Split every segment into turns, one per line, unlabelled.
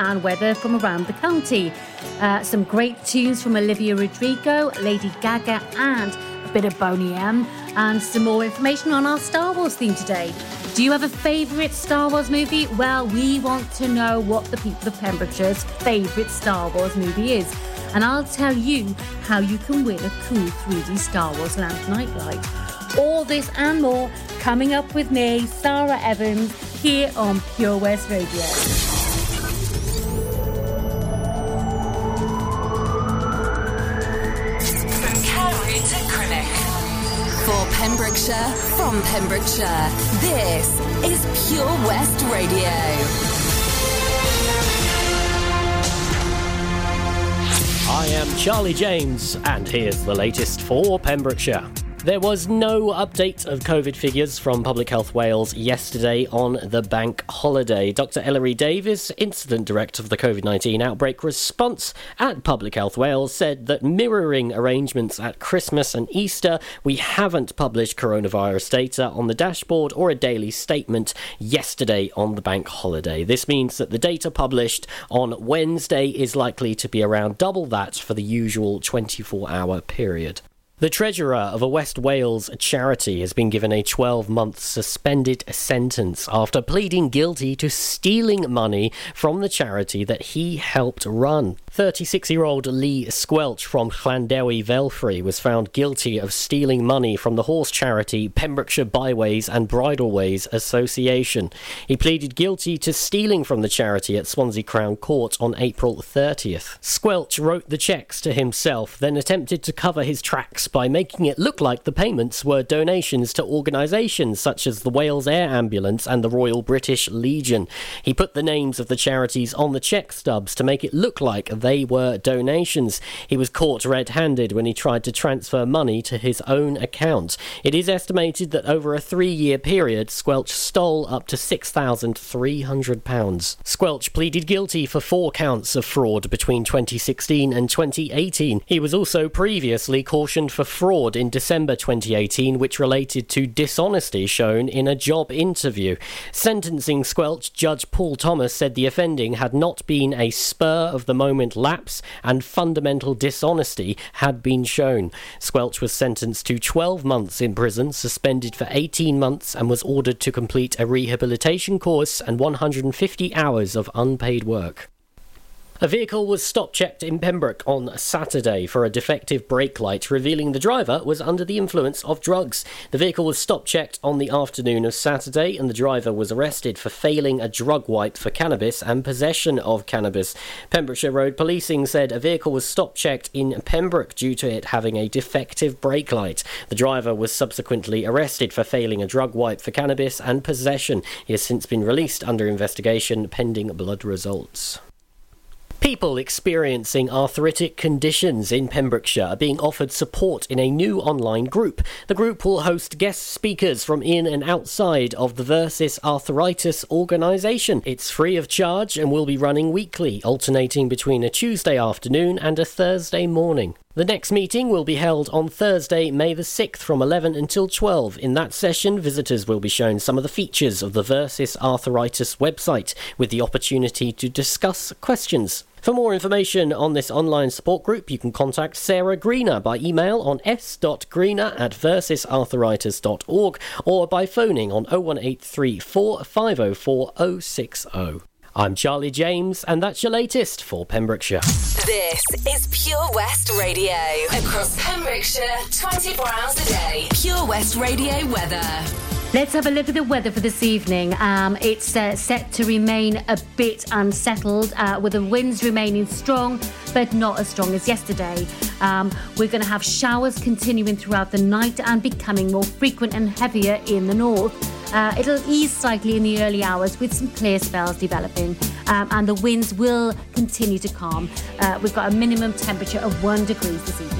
and weather from around the county. Uh, some great tunes from Olivia Rodrigo, Lady Gaga, and a bit of Boney M, and some more information on our Star Wars theme today. Do you have a favourite Star Wars movie? Well, we want to know what the people of Pembrokeshire's favourite Star Wars movie is. And I'll tell you how you can win a cool 3D Star Wars lamp nightlight. All this and more coming up with me, Sara Evans, here on Pure West Radio.
Pembrokeshire, from Pembrokeshire, this is Pure West Radio.
I am Charlie James, and here's the latest for Pembrokeshire. There was no update of COVID figures from Public Health Wales yesterday on the bank holiday. Dr. Eleri Davies, Incident Director of the COVID 19 outbreak response at Public Health Wales, said that mirroring arrangements at Christmas and Easter, we haven't published coronavirus data on the dashboard or a daily statement yesterday on the bank holiday. This means that the data published on Wednesday is likely to be around double that for the usual 24 hour period. The treasurer of a West Wales charity has been given a 12 month suspended sentence after pleading guilty to stealing money from the charity that he helped run. 36 year old Lee Squelch from Llandewi Velfrey was found guilty of stealing money from the horse charity Pembrokeshire Byways and Bridleways Association. He pleaded guilty to stealing from the charity at Swansea Crown Court on April 30th. Squelch wrote the cheques to himself, then attempted to cover his tracks by making it look like the payments were donations to organisations such as the Wales Air Ambulance and the Royal British Legion. He put the names of the charities on the cheque stubs to make it look like they were donations. He was caught red handed when he tried to transfer money to his own account. It is estimated that over a three year period, Squelch stole up to £6,300. Squelch pleaded guilty for four counts of fraud between 2016 and 2018. He was also previously cautioned for fraud in December 2018, which related to dishonesty shown in a job interview. Sentencing Squelch, Judge Paul Thomas said the offending had not been a spur of the moment lapse and fundamental dishonesty had been shown. Squelch was sentenced to 12 months in prison, suspended for 18 months, and was ordered to complete a rehabilitation course and 150 hours of unpaid work. A vehicle was stop checked in Pembroke on Saturday for a defective brake light, revealing the driver was under the influence of drugs. The vehicle was stop checked on the afternoon of Saturday, and the driver was arrested for failing a drug wipe for cannabis and possession of cannabis. Pembrokeshire Road Policing said a vehicle was stop checked in Pembroke due to it having a defective brake light. The driver was subsequently arrested for failing a drug wipe for cannabis and possession. He has since been released under investigation pending blood results. People experiencing arthritic conditions in Pembrokeshire are being offered support in a new online group. The group will host guest speakers from in and outside of the Versus Arthritis organisation. It's free of charge and will be running weekly, alternating between a Tuesday afternoon and a Thursday morning. The next meeting will be held on Thursday, May the 6th from 11 until 12. In that session, visitors will be shown some of the features of the Versus Arthritis website with the opportunity to discuss questions. For more information on this online support group, you can contact Sarah Greener by email on s.greener at versusarthritis.org or by phoning on 01834 504 060. I'm Charlie James, and that's your latest for Pembrokeshire.
This is Pure West Radio. Across Pembrokeshire, 24 hours a day. Pure West Radio weather.
Let's have a look at the weather for this evening. Um, it's uh, set to remain a bit unsettled, uh, with the winds remaining strong, but not as strong as yesterday. Um, we're going to have showers continuing throughout the night and becoming more frequent and heavier in the north. Uh, it'll ease slightly in the early hours with some clear spells developing, um, and the winds will continue to calm. Uh, we've got a minimum temperature of one degree this evening.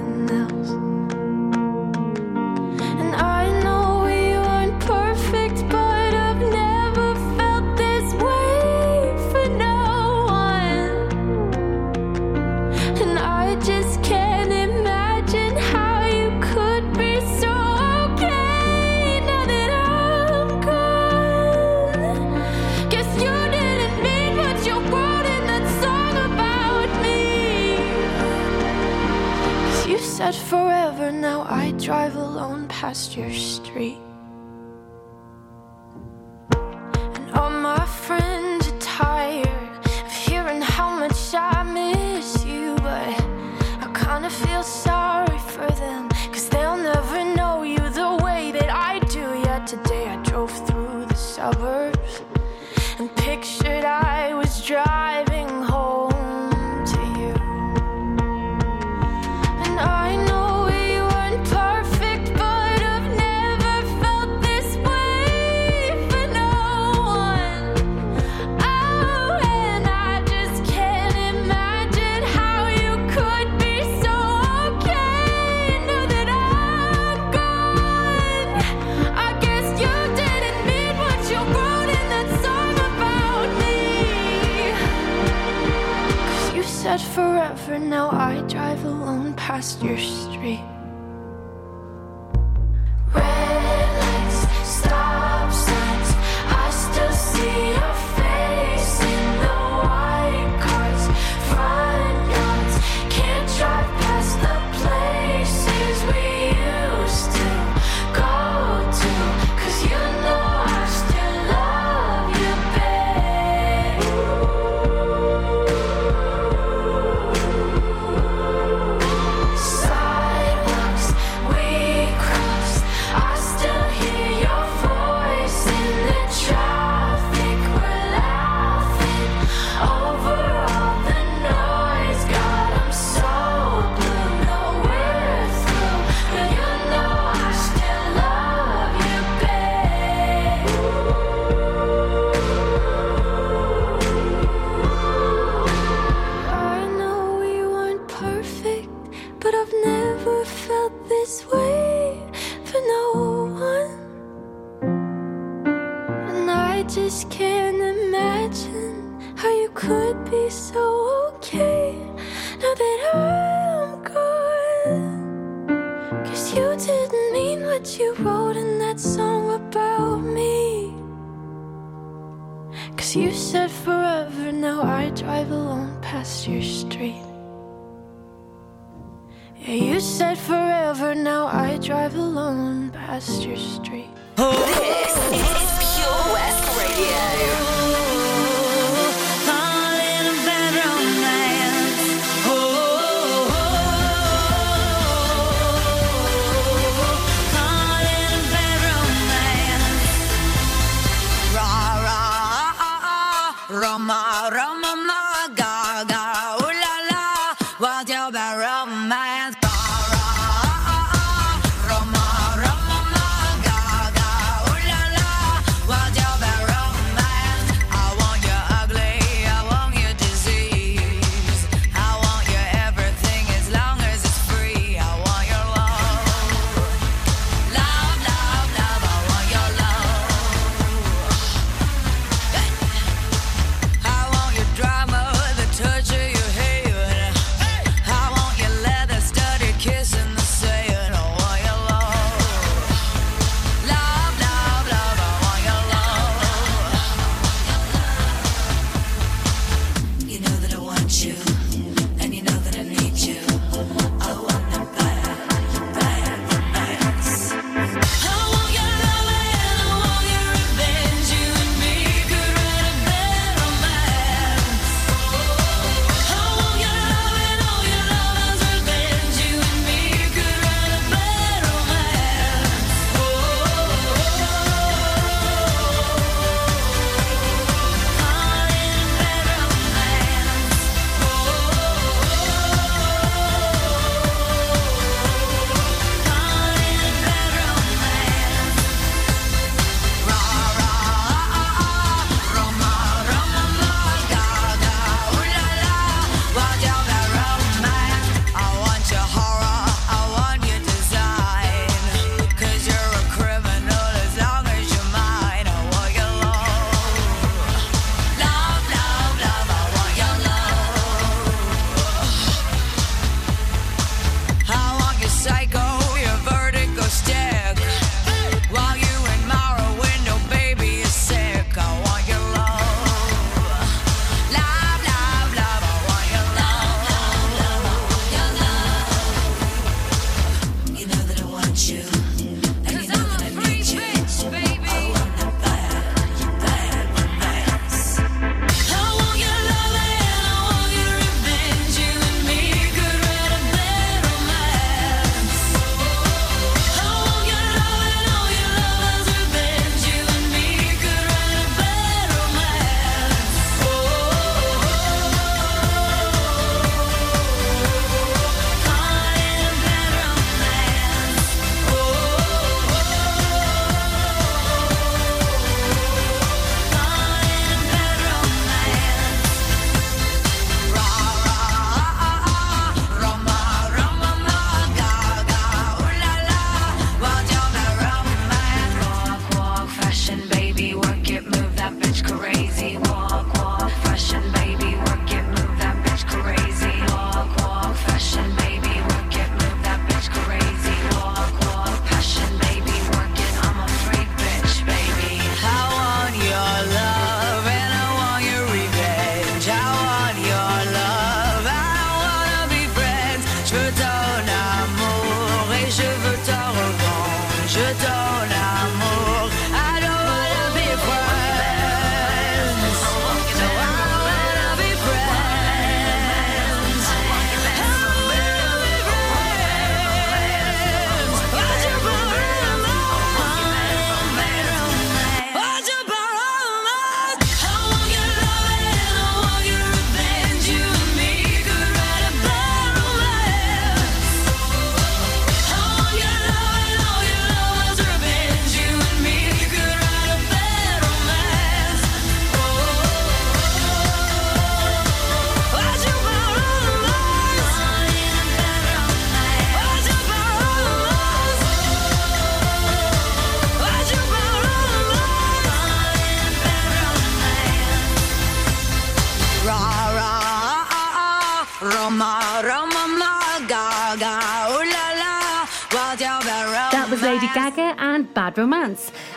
past your street.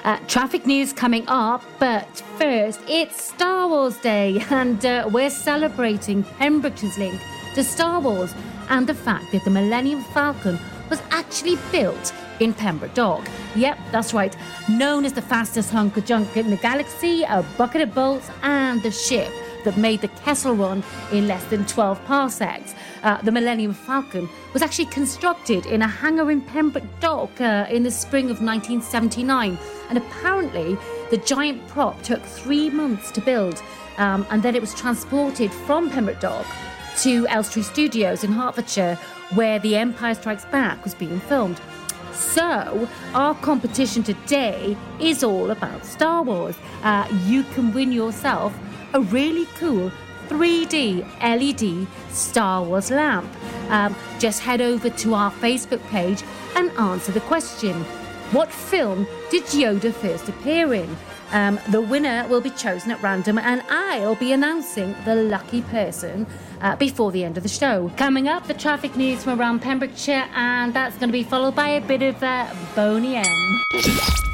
Uh, traffic news coming up, but first, it's Star Wars Day, and uh, we're celebrating Pembrokeshire's link to Star Wars and the fact that the Millennium Falcon was actually built in Pembroke Dock. Yep, that's right. Known as the fastest hunk of junk in the galaxy, a bucket of bolts, and the ship that made the Kessel Run in less than 12 parsecs. Uh, the Millennium Falcon was actually constructed in a hangar in Pembroke Dock uh, in the spring of 1979, and apparently the giant prop took three months to build, um, and then it was transported from Pembroke Dock to Elstree Studios in Hertfordshire, where The Empire Strikes Back was being filmed. So, our competition today is all about Star Wars. Uh, you can win yourself a really cool 3D LED Star Wars lamp. Um, just head over to our Facebook page and answer the question What film did Yoda first appear in? Um, the winner will be chosen at random, and I'll be announcing the lucky person uh, before the end of the show. Coming up, the traffic news from around Pembrokeshire, and that's going to be followed by a bit of uh, Boney M.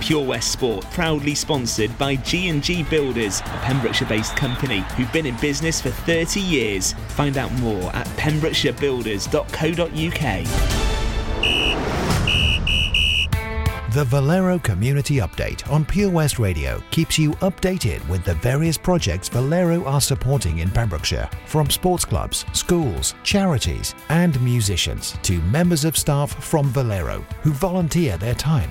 Pure West Sport, proudly sponsored by G&G Builders, a Pembrokeshire-based company who've been in business for 30 years. Find out more at pembrokeshirebuilders.co.uk.
The Valero Community Update on Pure West Radio keeps you updated with the various projects Valero are supporting in Pembrokeshire, from sports clubs, schools, charities, and musicians to members of staff from Valero who volunteer their time.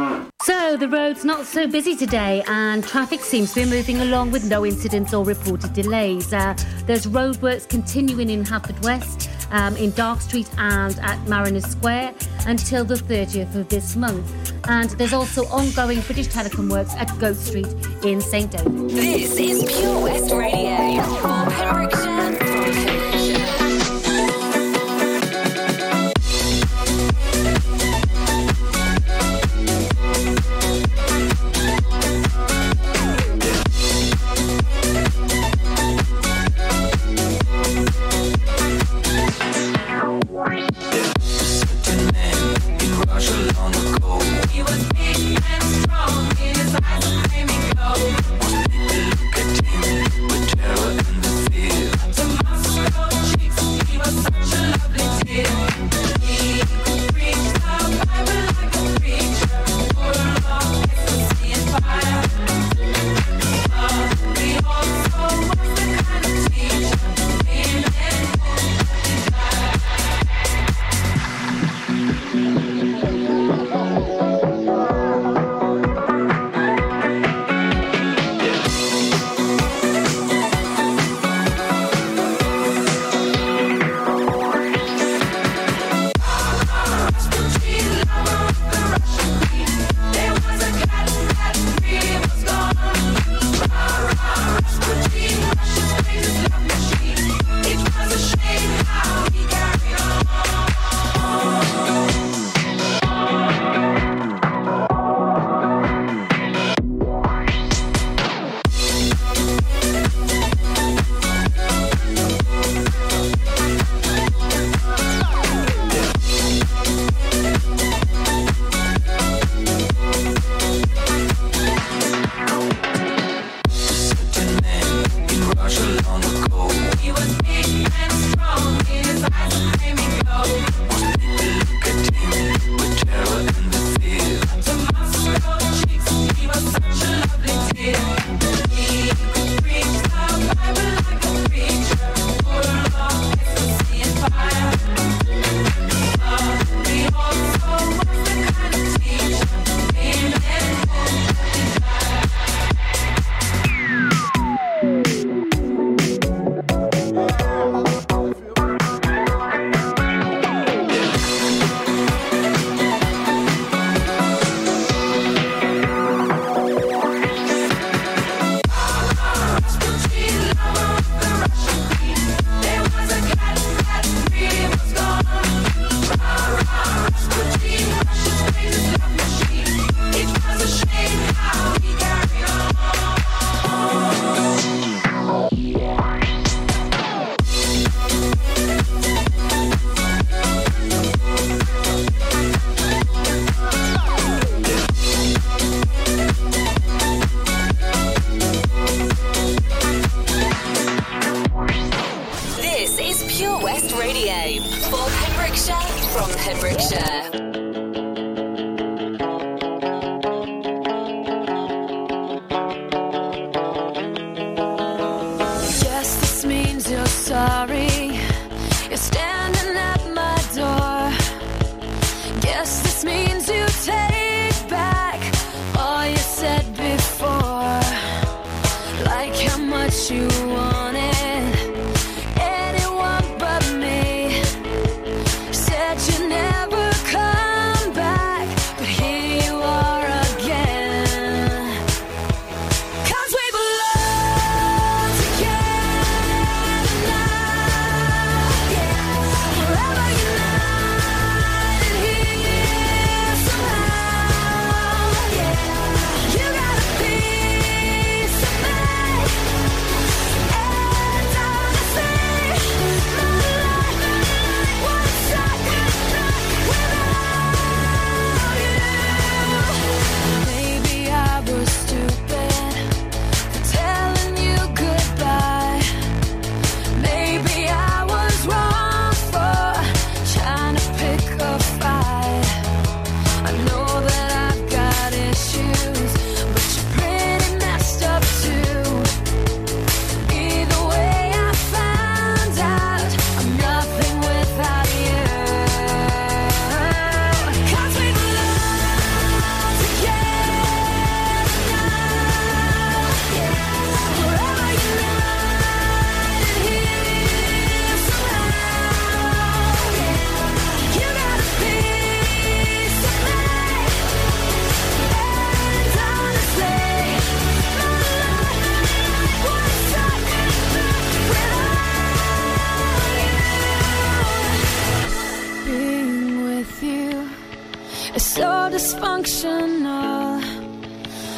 So, the road's not so busy today, and traffic seems to be moving along with no incidents or reported delays. Uh, there's roadworks continuing in Haverfordwest, um, in Dark Street, and at Mariners Square until the 30th of this month. And there's also ongoing British Telecom works at Goat Street in St. David.
This is Pure West Radio.
We was big is so dysfunctional.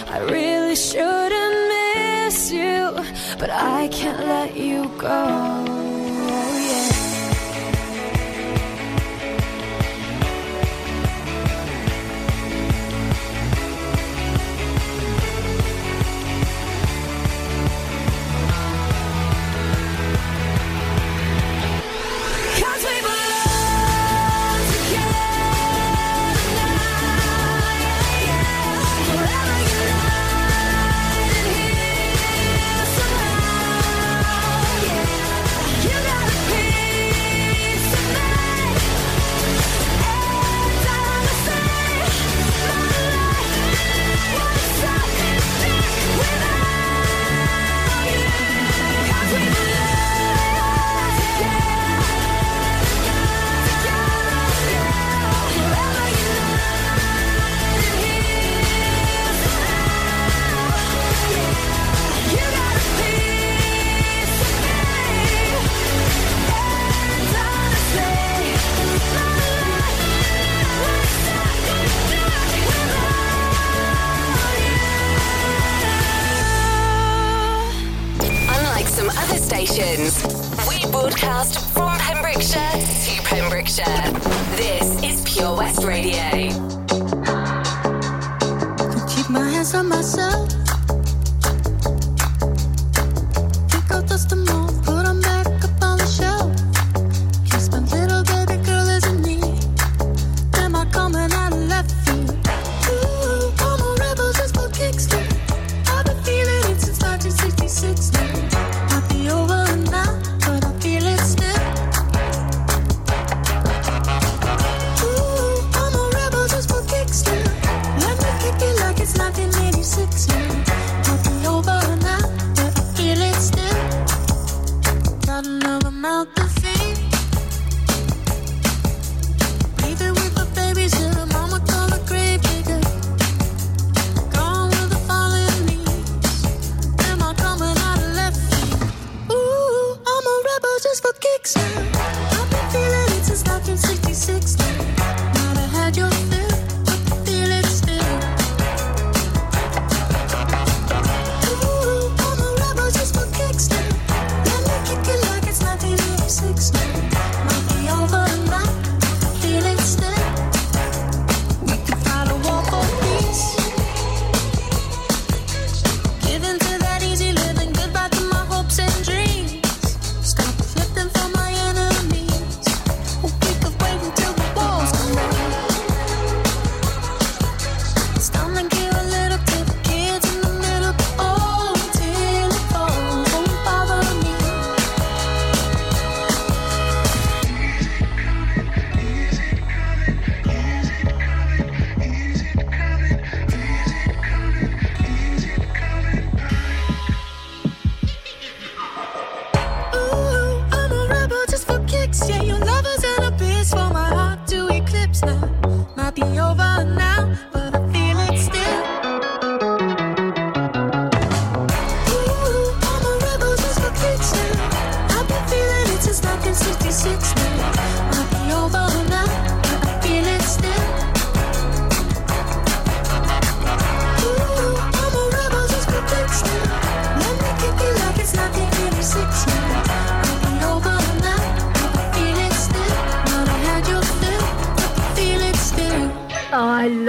I really shouldn't miss you, but I can't let you go.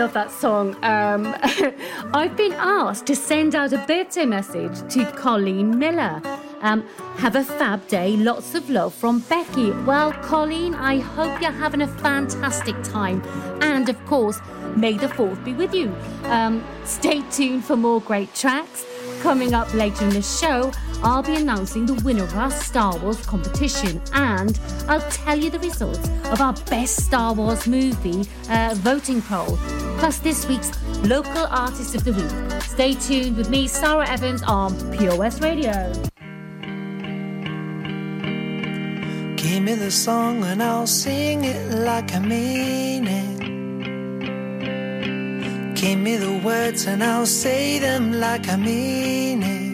Love that song. Um, I've been asked to send out a birthday message to Colleen Miller. Um, have a fab day, lots of love from Becky. Well, Colleen, I hope you're having a fantastic time. And of course, may the 4th be with you. Um, stay tuned for more great tracks. Coming up later in the show, I'll be announcing the winner of our Star Wars competition and I'll tell you the results of our best Star Wars movie uh, voting poll, plus this week's local artist of the week. Stay tuned with me, Sara Evans, on West Radio.
Give me the song and I'll sing it like I mean it. Give me the words and I'll say them like I mean it.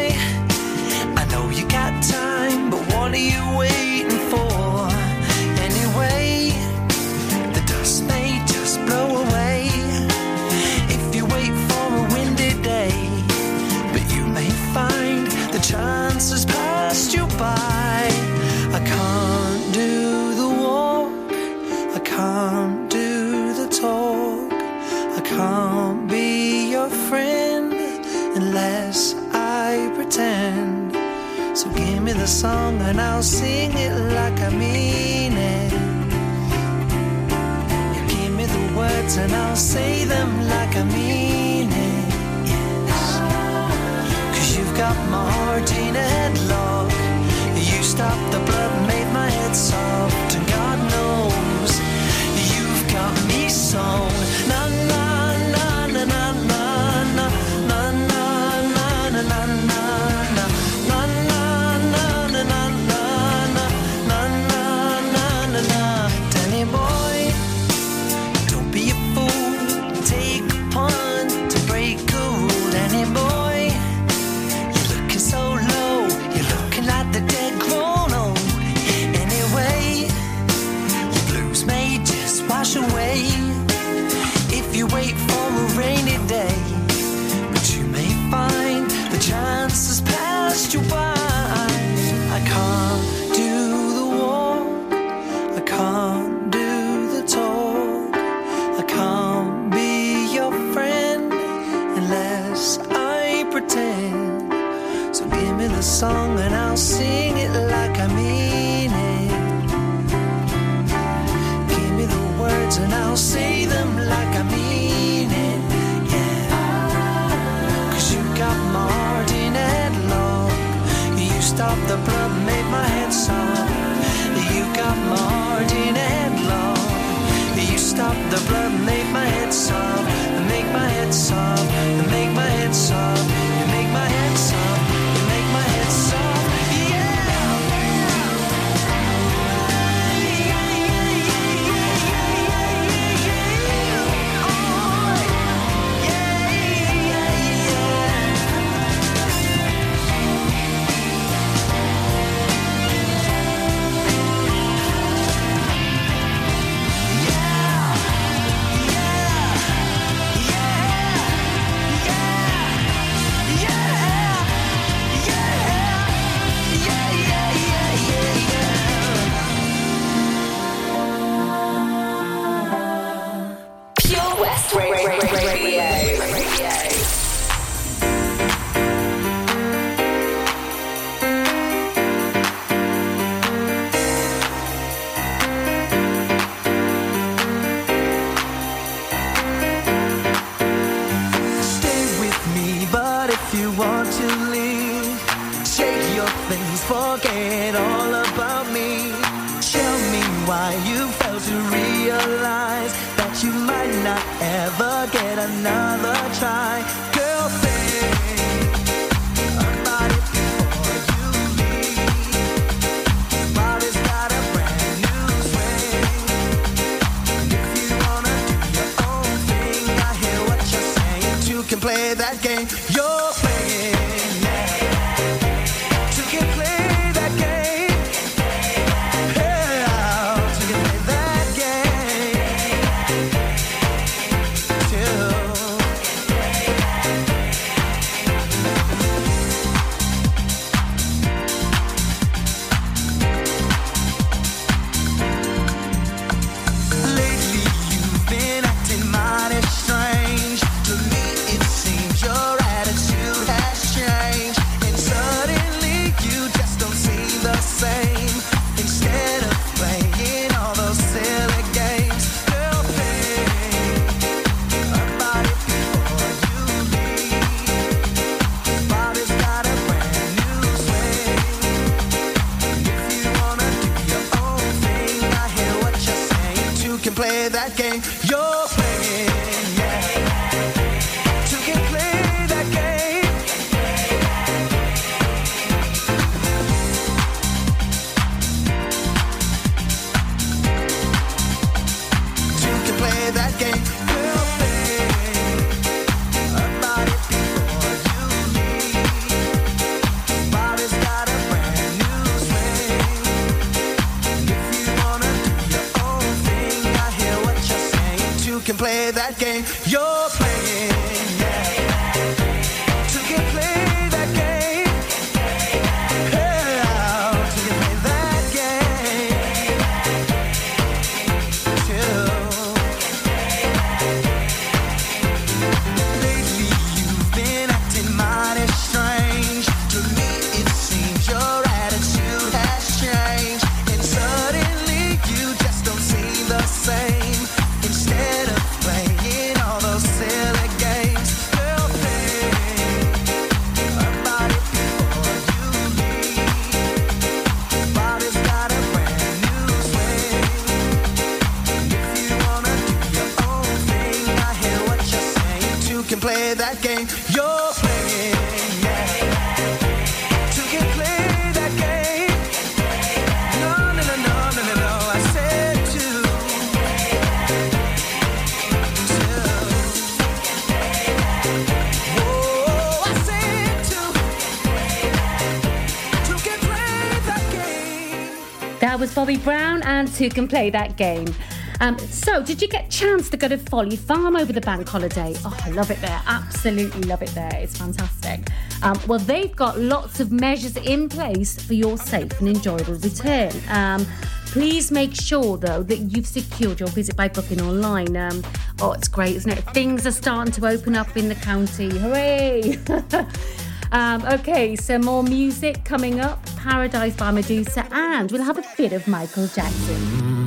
only you wish? singing. Stopped the blood made my
who can play that game. Um, so, did you get a chance to go to Folly Farm over the bank holiday? Oh, I love it there. Absolutely love it there. It's fantastic. Um, well, they've got lots of measures in place for your safe and enjoyable return. Um, Please make sure, though, that you've secured your visit by booking online. Um, oh, it's great, isn't it? Things are starting to open up in the county. Hooray! Um, okay, so more music coming up Paradise by Meduza, and we'll have a bit of Michael Jackson.
Mm-hmm.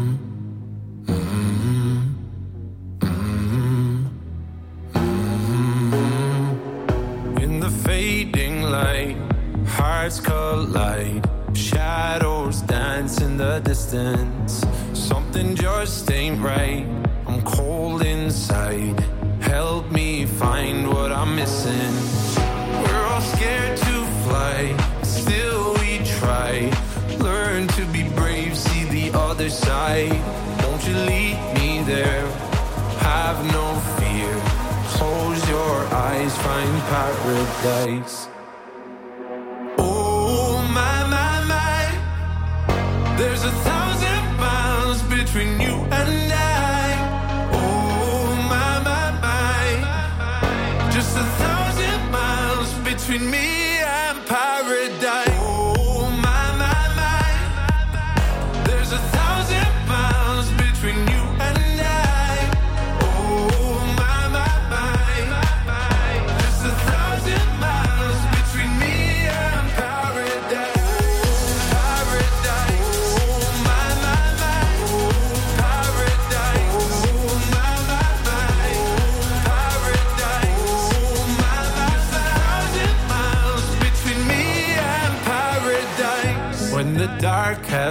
fading light, hearts collide, shadows dance in the distance. Something just ain't right. I'm cold inside. Help me find what I'm missing scared to fly, still we try. Learn to be brave, see the other side. Won't you lead me there? Have no fear. Close your eyes, find paradise. Oh my my my, there's a thousand miles between you and I. between me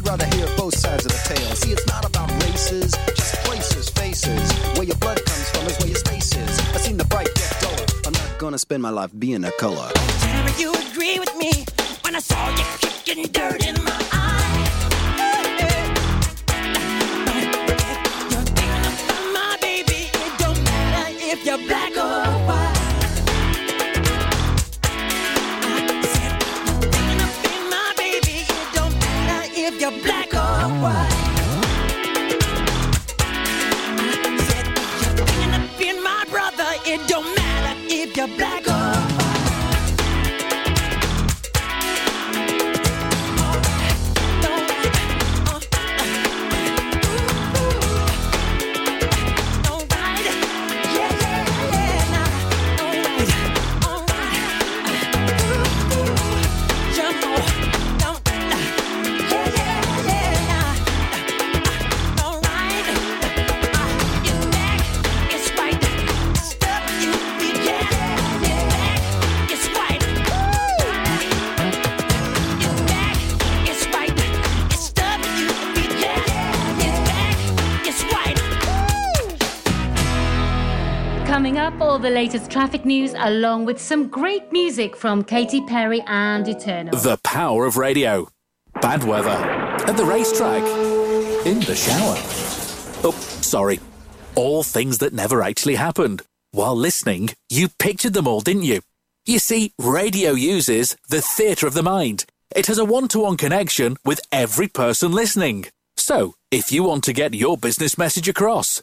I'd rather hear both sides of the tale. See, it's not about races, just places, faces. Where your blood comes from is where your space is. I've seen the bright get duller. I'm not gonna spend my life being a color.
Tell you agree with me when I saw you kicking dirt in my eye.
The latest traffic news, along with some great music from Katy Perry and Eternal.
The power of radio. Bad weather. At the racetrack. In the shower. Oh, sorry. All things that never actually happened. While listening, you pictured them all, didn't you? You see, radio uses the theatre of the mind. It has a one to one connection with every person listening. So So, if you want to get your business message across,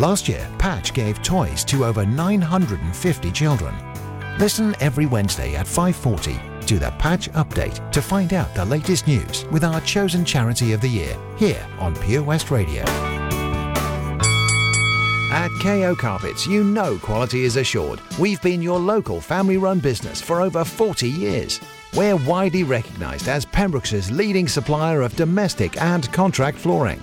Last year, Patch gave toys to over 950 children. Listen every Wednesday at 5:40 to the Patch Update to find out the latest news with our chosen charity of the year here on Pure West Radio. At KO Carpets, you know quality is assured. We've been your local family run business for over 40 years. We're widely recognised as Pembrokeshire's leading supplier of domestic and contract flooring.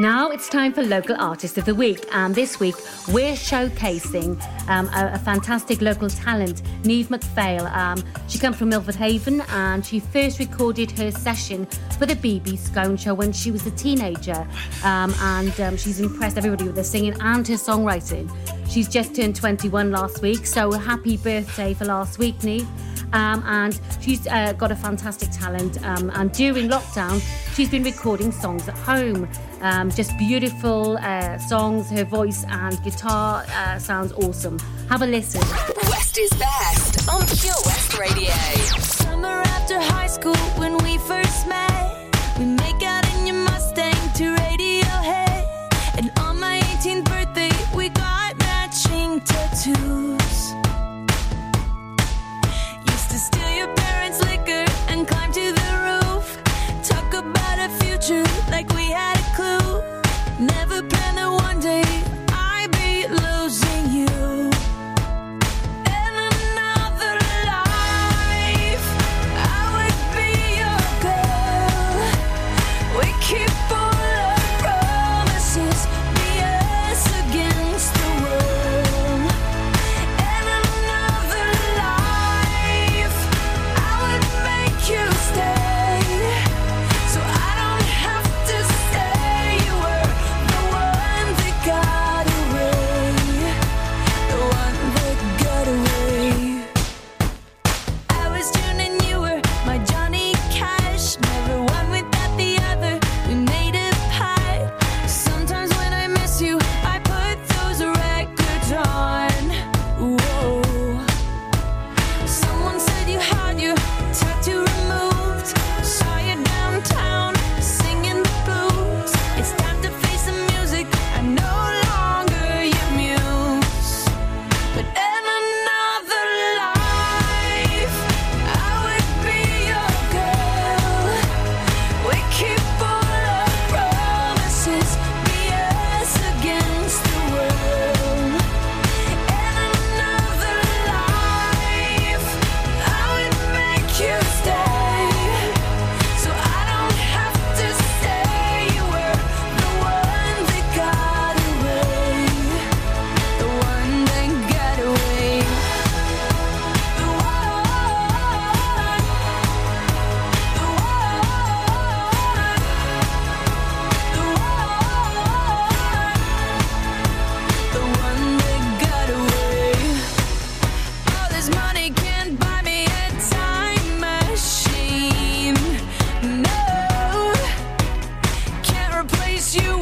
Now it's time for Local Artist of the Week, and this week we're showcasing um, a, a fantastic local talent, Neve McPhail. Um, she comes from Milford Haven and she first recorded her session for the BB Scone Show when she was a teenager, um, and um, she's impressed everybody with her singing and her songwriting. She's just turned 21 last week, so happy birthday for last week, Neve. Um, and she's uh, got a fantastic talent. Um, and during lockdown, she's been recording songs at home. Um, just beautiful uh, songs. Her voice and guitar uh, sounds awesome. Have a listen.
West is best on Pure West Radio.
Summer after high school when we first met, Miss you.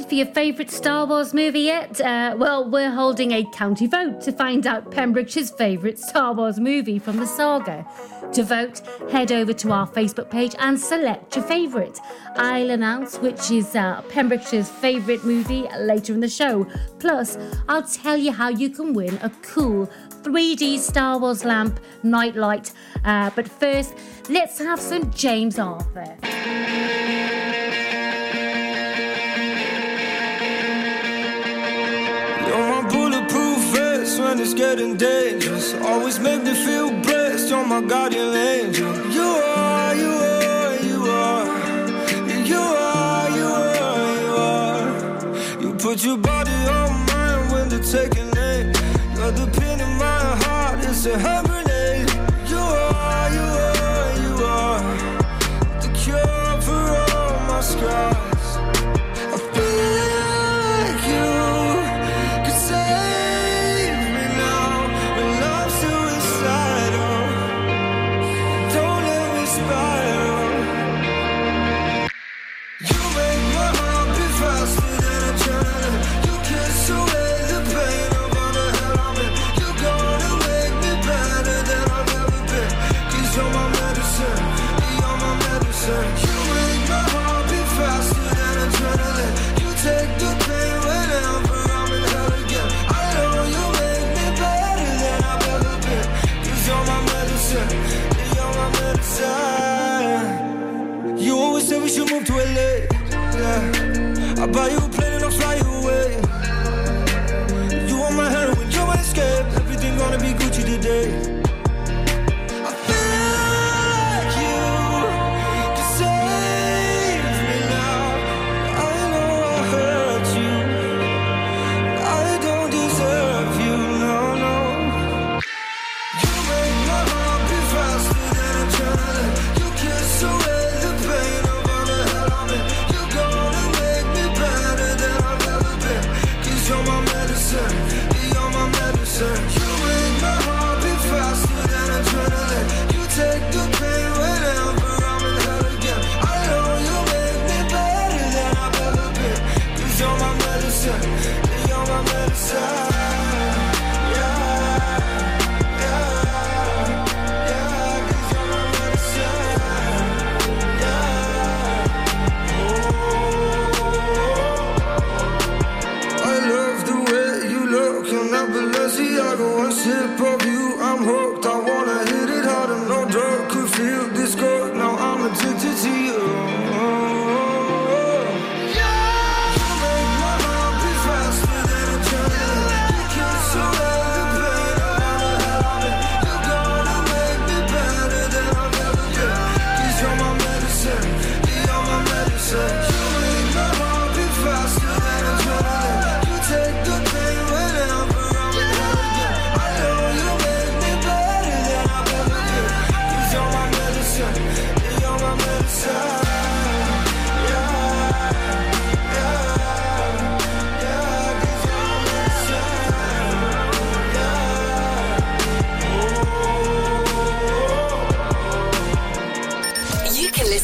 voted for your favourite Star Wars movie yet? Uh, well, we're holding a county vote to find out Pembrokeshire's favourite Star Wars movie from the saga. To vote, head over to our Facebook page and select your favourite. I'll announce which is uh, Pembrokeshire's favourite movie later in the show. Plus, I'll tell you how you can win a cool 3D Star Wars lamp nightlight. Uh, but first, let's have some James Arthur.
when it's getting dangerous. Always make me feel blessed. You're my guardian angel. You are, you are, you are. You are, you are, you are. You put your body on mine when they're taking it. You're the pin in my heart. It's a hammer.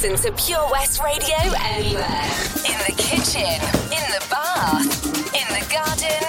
listen to Pure West Radio anywhere. In the kitchen, in the bath, in the garden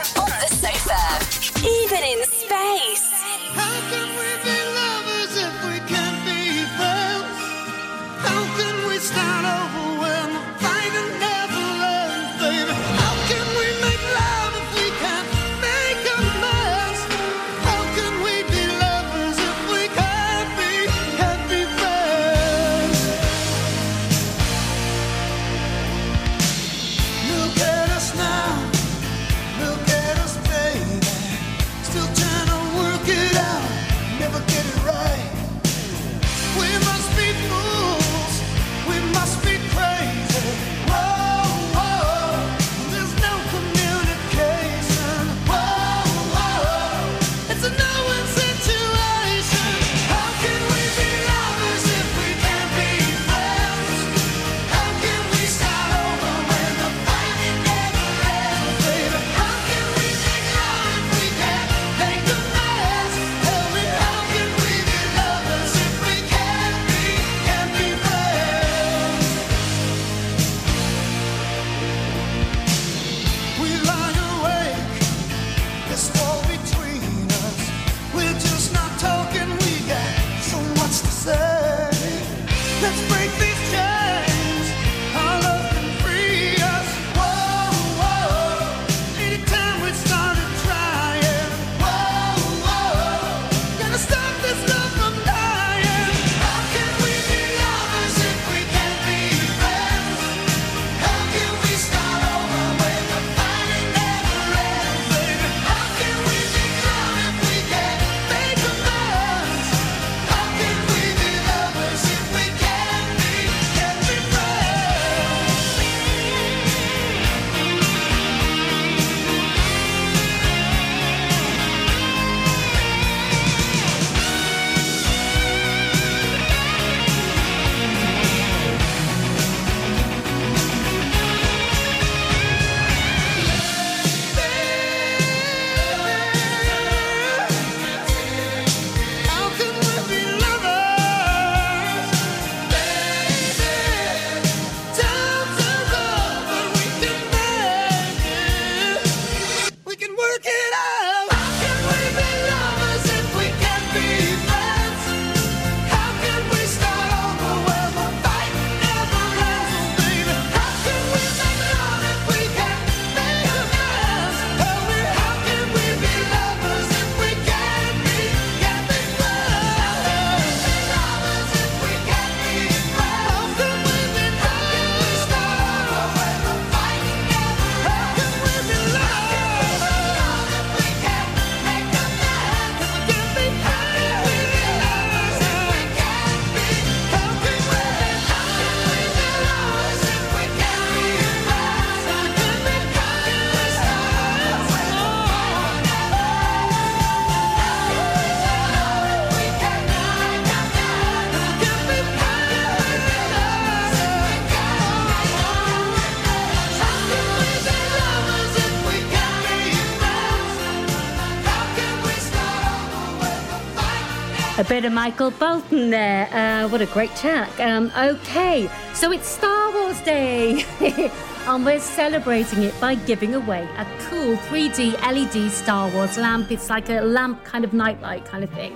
A
bit of Michael Bolton there. Uh, what a great track. Um, okay, so it's Star Wars Day, and we're celebrating it by giving away a cool 3D LED Star Wars lamp. It's like a lamp kind of nightlight kind of thing.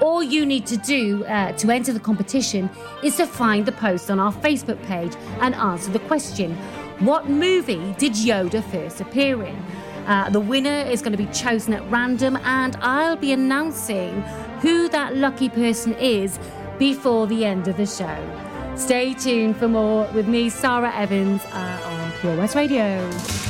All you need to do uh, to enter the competition is to find the post on our Facebook page and answer the question What movie did Yoda first appear in? Uh, the winner is going to be chosen at random, and I'll be announcing who that lucky person is before the end of the show. Stay tuned for more with me, Sara Evans, uh, on Pure West Radio.